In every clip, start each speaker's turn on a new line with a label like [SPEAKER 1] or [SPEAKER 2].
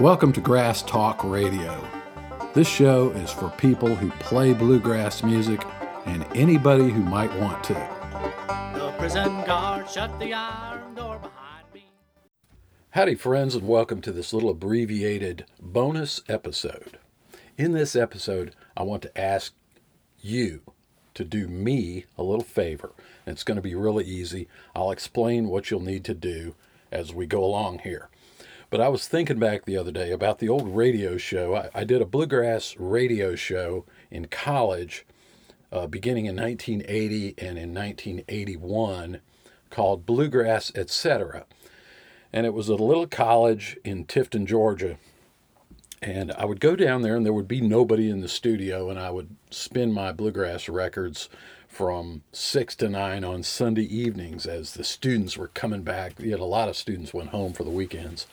[SPEAKER 1] Welcome to Grass Talk Radio. This show is for people who play bluegrass music and anybody who might want to.
[SPEAKER 2] The prison guard shut the iron door behind me.
[SPEAKER 1] Howdy, friends, and welcome to this little abbreviated bonus episode. In this episode, I want to ask you to do me a little favor. And it's going to be really easy. I'll explain what you'll need to do as we go along here. But I was thinking back the other day about the old radio show. I, I did a bluegrass radio show in college uh, beginning in 1980 and in 1981 called Bluegrass Etc. And it was at a little college in Tifton, Georgia. And I would go down there, and there would be nobody in the studio, and I would spin my bluegrass records from six to nine on Sunday evenings as the students were coming back. Had a lot of students went home for the weekends.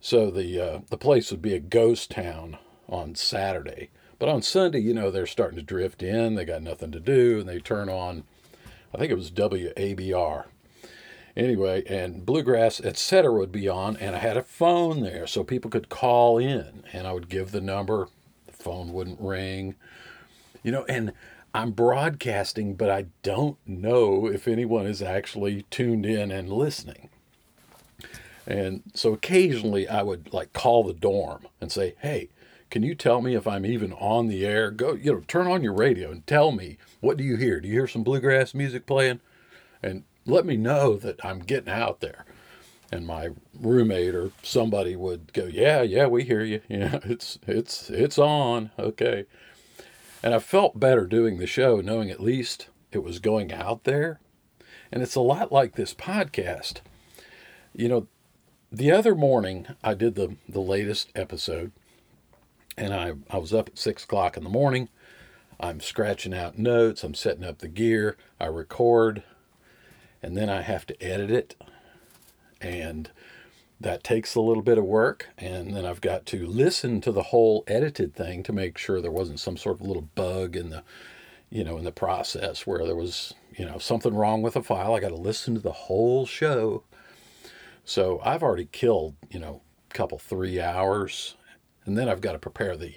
[SPEAKER 1] So the uh, the place would be a ghost town on Saturday, but on Sunday, you know, they're starting to drift in. They got nothing to do, and they turn on. I think it was WABR. Anyway, and bluegrass, etc., would be on, and I had a phone there, so people could call in, and I would give the number. The phone wouldn't ring, you know, and I'm broadcasting, but I don't know if anyone is actually tuned in and listening. And so occasionally I would like call the dorm and say, hey, can you tell me if I'm even on the air? Go, you know, turn on your radio and tell me what do you hear? Do you hear some bluegrass music playing? And let me know that I'm getting out there. And my roommate or somebody would go, yeah, yeah, we hear you. Yeah, it's it's it's on. Okay. And I felt better doing the show, knowing at least it was going out there. And it's a lot like this podcast. You know, the other morning I did the, the latest episode, and I, I was up at six o'clock in the morning. I'm scratching out notes, I'm setting up the gear, I record, and then I have to edit it. And that takes a little bit of work. And then I've got to listen to the whole edited thing to make sure there wasn't some sort of little bug in the you know, in the process where there was, you know, something wrong with a file. I got to listen to the whole show so I've already killed, you know, a couple, three hours. And then I've got to prepare the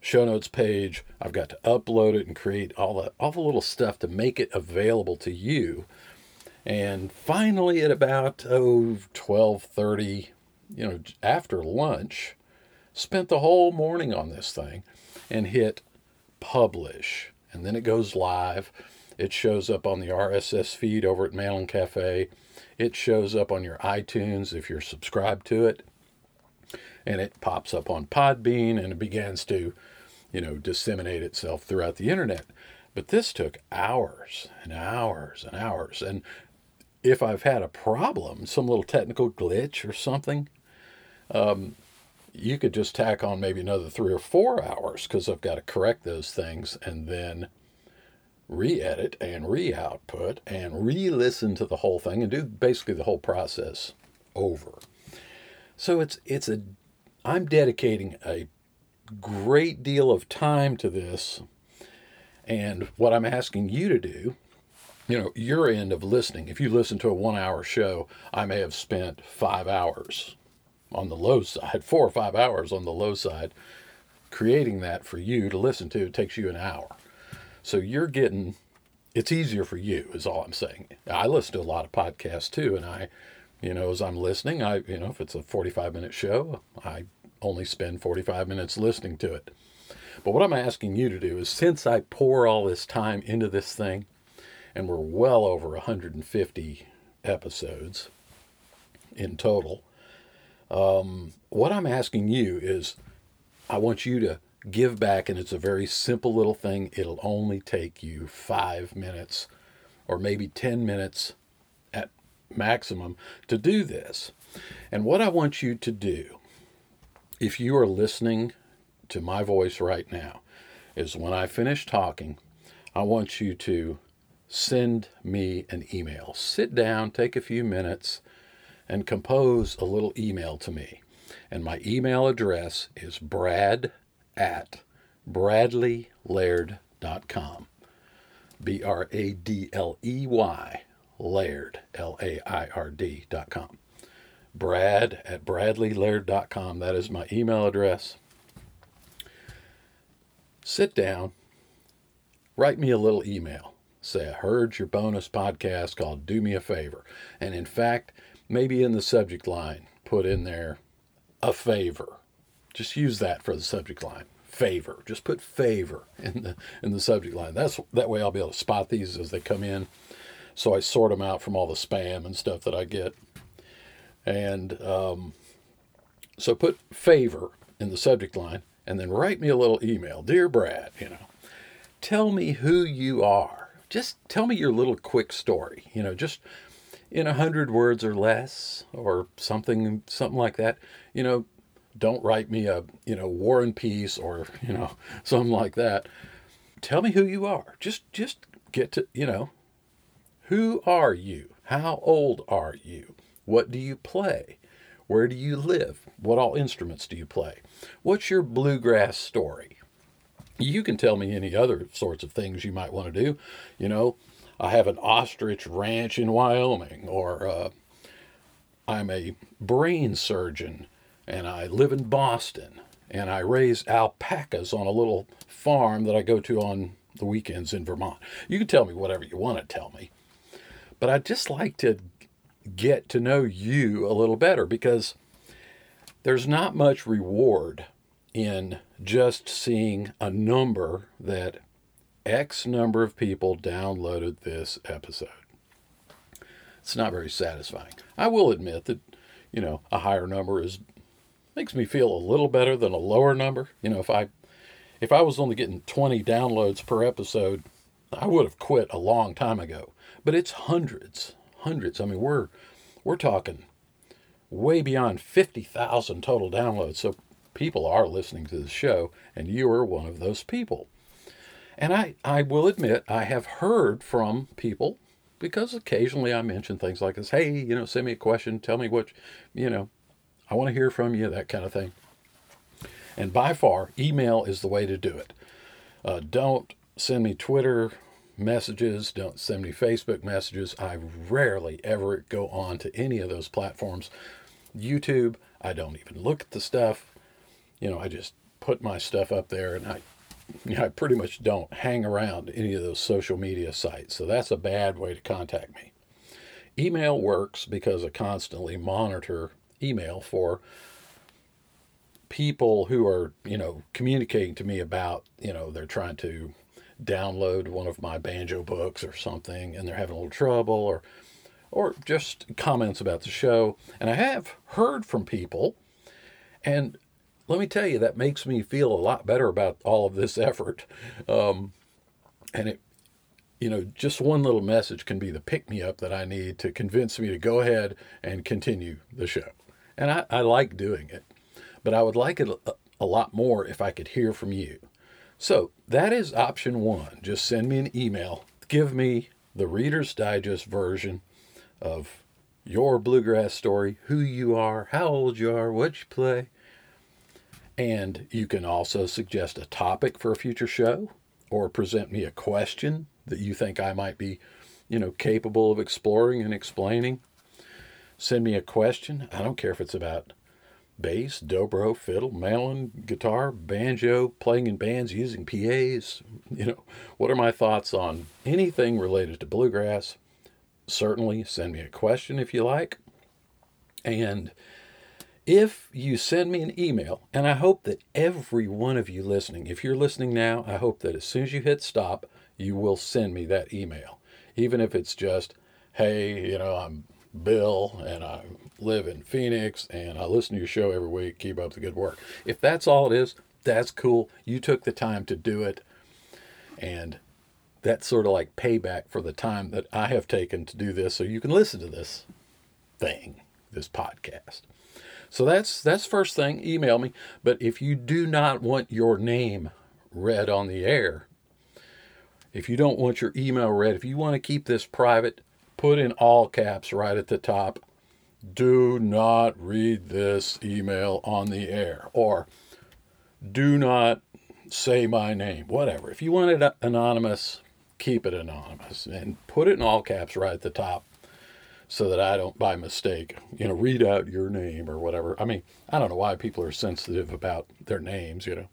[SPEAKER 1] show notes page. I've got to upload it and create all the, all the little stuff to make it available to you. And finally at about, oh, 1230, you know, after lunch, spent the whole morning on this thing and hit publish. And then it goes live. It shows up on the RSS feed over at Mandolin Cafe. It shows up on your iTunes if you're subscribed to it. And it pops up on Podbean and it begins to, you know, disseminate itself throughout the internet. But this took hours and hours and hours. And if I've had a problem, some little technical glitch or something, um, you could just tack on maybe another three or four hours because I've got to correct those things and then re edit and re output and re listen to the whole thing and do basically the whole process over. So it's, it's a, I'm dedicating a great deal of time to this. And what I'm asking you to do, you know, your end of listening, if you listen to a one hour show, I may have spent five hours on the low side, four or five hours on the low side, creating that for you to listen to. It takes you an hour. So you're getting, it's easier for you, is all I'm saying. I listen to a lot of podcasts too, and I, you know, as I'm listening, I, you know, if it's a 45 minute show, I only spend 45 minutes listening to it. But what I'm asking you to do is since I pour all this time into this thing, and we're well over 150 episodes in total, um, what I'm asking you is I want you to give back, and it's a very simple little thing. It'll only take you five minutes or maybe 10 minutes at maximum to do this. And what I want you to do, if you are listening to my voice right now, is when I finish talking, I want you to send me an email. Sit down, take a few minutes, and compose a little email to me. And my email address is brad at bradleylaird.com. B R A D L E Y, Laird, L A I R D.com. brad at bradleylaird.com. That is my email address. Sit down, write me a little email. Say, I heard your bonus podcast called Do Me a Favor. And in fact, maybe in the subject line, put in there a favor. Just use that for the subject line. Favor. Just put favor in the in the subject line. That's that way I'll be able to spot these as they come in. So I sort them out from all the spam and stuff that I get. And um, so put favor in the subject line and then write me a little email. Dear Brad, you know, tell me who you are. Just tell me your little quick story, you know, just in a hundred words or less or something, something like that. You know, don't write me a, you know, war and peace or, you know, something like that. Tell me who you are. Just, just get to, you know, who are you? How old are you? What do you play? Where do you live? What all instruments do you play? What's your bluegrass story? You can tell me any other sorts of things you might want to do. You know, I have an ostrich ranch in Wyoming, or uh, I'm a brain surgeon and I live in Boston and I raise alpacas on a little farm that I go to on the weekends in Vermont. You can tell me whatever you want to tell me. But I'd just like to get to know you a little better because there's not much reward in just seeing a number that X number of people downloaded this episode. It's not very satisfying. I will admit that, you know, a higher number is makes me feel a little better than a lower number. You know, if I if I was only getting 20 downloads per episode, I would have quit a long time ago. But it's hundreds, hundreds. I mean, we're we're talking way beyond 50,000 total downloads. So people are listening to the show, and you are one of those people. And I, I will admit, I have heard from people because occasionally I mention things like this hey, you know, send me a question, tell me what, you know, I want to hear from you, that kind of thing. And by far, email is the way to do it. Uh, don't send me Twitter messages, don't send me Facebook messages. I rarely ever go on to any of those platforms. YouTube, I don't even look at the stuff. You know, I just put my stuff up there and I you know, I pretty much don't hang around any of those social media sites. So that's a bad way to contact me. Email works because I constantly monitor email for people who are, you know, communicating to me about, you know, they're trying to download one of my banjo books or something and they're having a little trouble or or just comments about the show. And I have heard from people and let me tell you that makes me feel a lot better about all of this effort. Um, and it you know, just one little message can be the pick me up that I need to convince me to go ahead and continue the show. And I, I like doing it, but I would like it a, a lot more if I could hear from you. So that is option one. Just send me an email. Give me the Reader's Digest version of your bluegrass story, who you are, how old you are, what you play. And you can also suggest a topic for a future show or present me a question that you think I might be, you know, capable of exploring and explaining. Send me a question. I don't care if it's about bass, dobro, fiddle, mandolin, guitar, banjo, playing in bands using PAs. You know, what are my thoughts on anything related to bluegrass? Certainly send me a question if you like. And if you send me an email, and I hope that every one of you listening, if you're listening now, I hope that as soon as you hit stop, you will send me that email. Even if it's just, hey, you know, I'm Bill, and I live in Phoenix, and I listen to your show every week. Keep up the good work. If that's all it is, that's cool. You took the time to do it, and that's sort of like payback for the time that I have taken to do this, so you can listen to this thing, this podcast. So that's that's first thing. Email me. But if you do not want your name read on the air, if you don't want your email read, if you want to keep this private, put in all caps right at the top do not read this email on the air or do not say my name whatever if you want it anonymous keep it anonymous and put it in all caps right at the top so that I don't by mistake, you know, read out your name or whatever. I mean, I don't know why people are sensitive about their names, you know.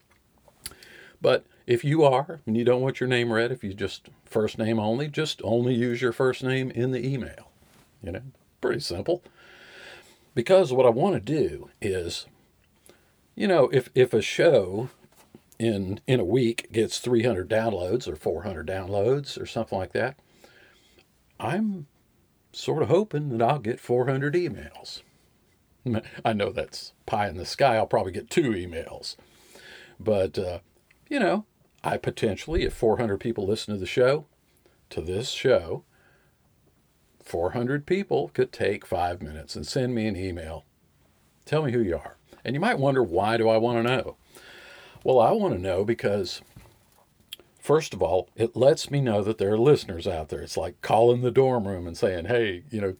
[SPEAKER 1] But if you are and you don't want your name read, if you just first name only, just only use your first name in the email. You know, pretty simple. Because what I want to do is, you know, if if a show in in a week gets 300 downloads or 400 downloads or something like that, I'm sort of hoping that I'll get 400 emails. I know that's pie in the sky. I'll probably get two emails. But, uh, you know, I potentially, if 400 people listen to the show, to this show, 400 people could take five minutes and send me an email. Tell me who you are. And you might wonder, why do I want to know? Well, I want to know because, first of all, it lets me know that there are listeners out there. It's like calling the dorm room and saying, hey, you know,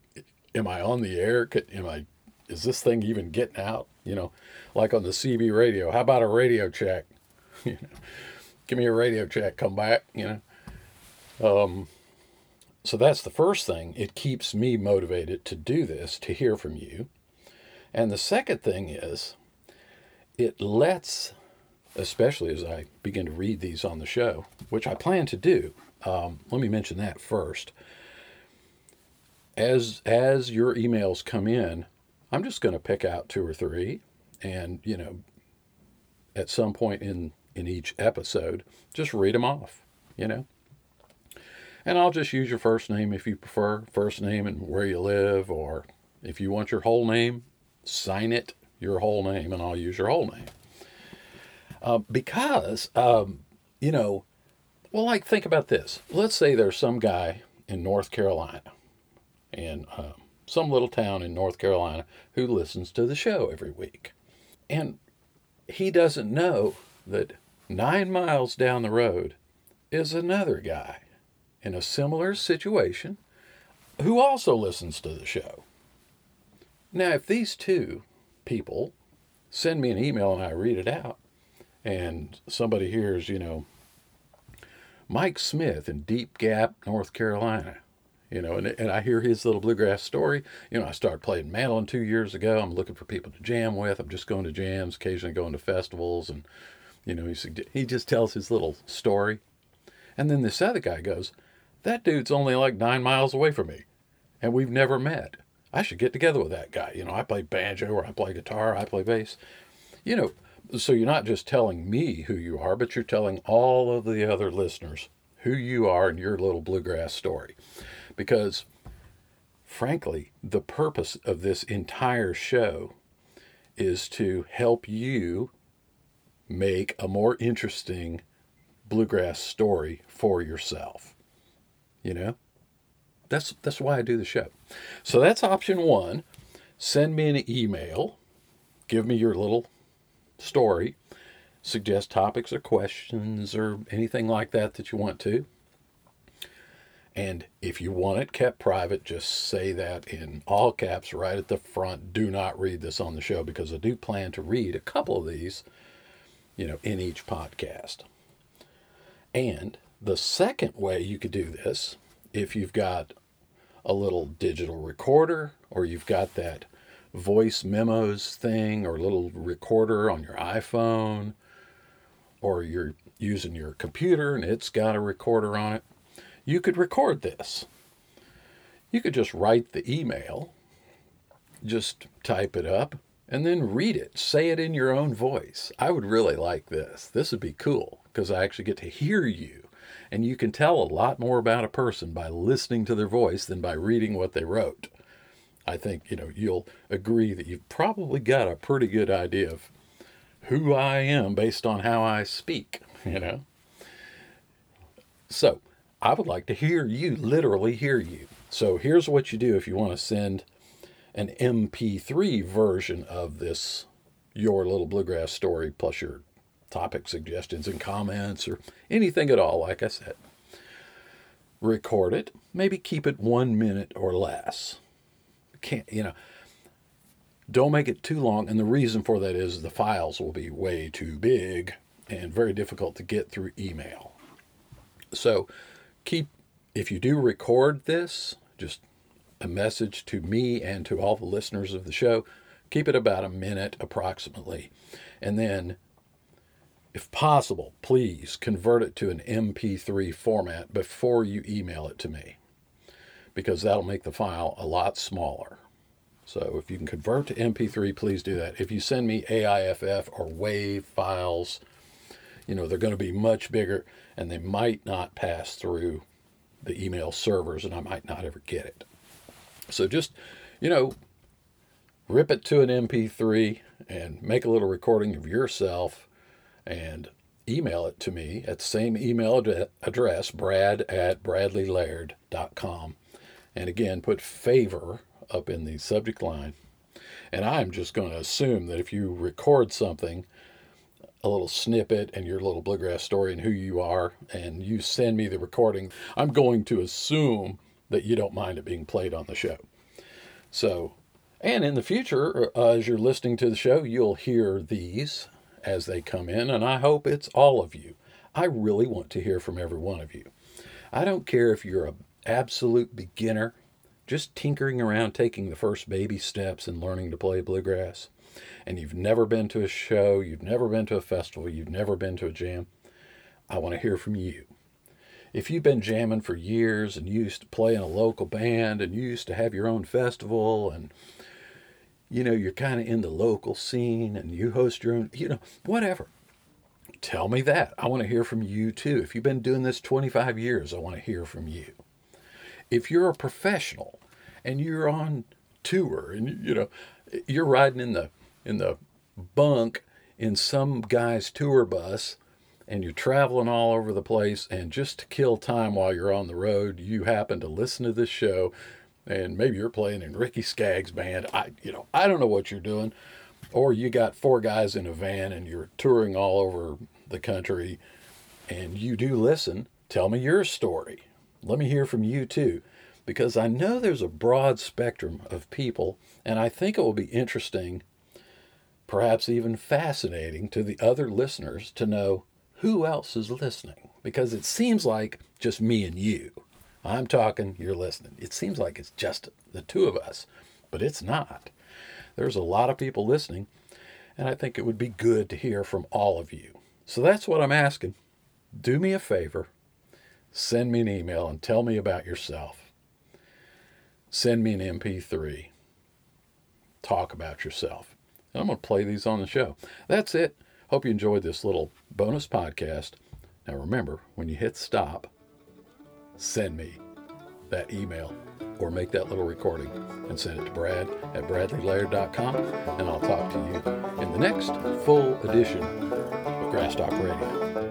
[SPEAKER 1] am I on the air? Am I, is this thing even getting out? You know, like on the CB radio. How about a radio check? you know, give me a radio check. Come back. You know. Um, so that's the first thing. It keeps me motivated to do this, to hear from you. And the second thing is, it lets, especially as I begin to read these on the show, which I plan to do. Um, let me mention that first. As as your emails come in, I'm just going to pick out two or three, and you know, at some point in in each episode, just read them off. You know, and I'll just use your first name if you prefer, first name and where you live, or if you want your whole name, sign it your whole name, and I'll use your whole name. Uh, because, um, you know, well, like think about this. Let's say there's some guy in North Carolina, in uh, some little town in North Carolina, who listens to the show every week, and he doesn't know that nine miles down the road is another guy in a similar situation who also listens to the show. Now, if these two people send me an email and I read it out, and somebody hears, you know, Mike Smith in Deep Gap, North Carolina, you know, and, and I hear his little bluegrass story. You know, I started playing mandolin two years ago. I'm looking for people to jam with. I'm just going to jams, occasionally going to festivals, and you know, he he just tells his little story, and then this other guy goes, that dude's only like nine miles away from me, and we've never met. I should get together with that guy. You know, I play banjo or I play guitar, I play bass. You know, so you're not just telling me who you are, but you're telling all of the other listeners who you are in your little bluegrass story. Because, frankly, the purpose of this entire show is to help you make a more interesting bluegrass story for yourself you know? That's that's why i do the show. So that's option one. Send me an email. Give me your little story. Suggest topics or questions or anything like that that you want to. And if you want it kept private just say that in all caps right at the front. Do not read this on the show because i do plan to read a couple of these you know in each podcast and the second way you could do this, if you've got a little digital recorder or you've got that voice memos thing or little recorder on your iPhone or you're using your computer and it's got a recorder on it, you could record this. You could just write the email, just type it up, and then read it. Say it in your own voice. I would really like this. This would be cool because I actually get to hear you and you can tell a lot more about a person by listening to their voice than by reading what they wrote. I think, you know, you'll agree that you've probably got a pretty good idea of who I am based on how I speak, you know. So, I would like to hear you, literally hear you. So, here's what you do if you want to send an MP3 version of this Your Little Bluegrass Story plus your topic suggestions and comments or anything at all, like I said. Record it, maybe keep it one minute or less. Can't, you know, don't make it too long. And the reason for that is the files will be way too big and very difficult to get through email. So keep, if you do record this, just a message to me and to all the listeners of the show. Keep it about a minute approximately. And then, if possible, please convert it to an MP3 format before you email it to me because that'll make the file a lot smaller. So if you can convert to MP3, please do that. If you send me AIFF or WAV files, you know, they're going to be much bigger and they might not pass through the email servers and I might not ever get it. So just, you know, rip it to an MP3 and make a little recording of yourself and email it to me at the same email ad- address, brad at bradleylaird.com. And again, put favor up in the subject line. And I'm just going to assume that if you record something, a little snippet and your little bluegrass story and who you are, and you send me the recording, I'm going to assume that you don't mind it being played on the show. So, and in the future, uh, as you're listening to the show, you'll hear these as they come in, and I hope it's all of you. I really want to hear from every one of you. I don't care if you're an absolute beginner just tinkering around taking the first baby steps and learning to play bluegrass, and you've never been to a show, you've never been to a festival, you've never been to a jam, I want to hear from you. If you've been jamming for years and used to play in a local band and you used to have your own festival and you know you're kind of in the local scene and you host your own, you know, whatever. Tell me that. I want to hear from you too. If you've been doing this 25 years, I want to hear from you if you're a professional and you're on tour and you know you're riding in the in the bunk in some guy's tour bus and you're traveling all over the place and just to kill time while you're on the road you happen to listen to this show and maybe you're playing in Ricky Skaggs band I you know I don't know what you're doing. Or you got four guys in a van and you're touring all over the country and you do listen. Tell me your story. Let me hear from you too, because I know there's a broad spectrum of people, and I think it will be interesting, perhaps even fascinating to the other listeners to know who else is listening, because it seems like just me and you. I'm talking, you're listening. It seems like it's just the two of us, but it's not. There's a lot of people listening, and I think it would be good to hear from all of you. So that's what I'm asking. Do me a favor Send me an email and tell me about yourself. Send me an MP3. Talk about yourself. And I'm going to play these on the show. That's it. Hope you enjoyed this little bonus podcast. Now remember, when you hit stop, send me that email or make that little recording and send it to Brad at bradleylaird.com and I'll talk to you in the next full edition of Grass Talk Radio.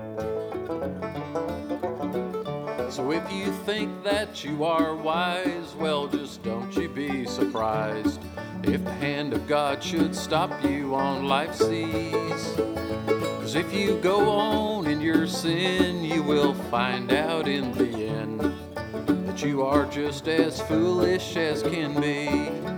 [SPEAKER 2] So if you think that you are wise, well, just don't you be surprised if the hand of God should stop you on life's seas. Cause if you go on in your sin, you will find out in the end that you are just as foolish as can be.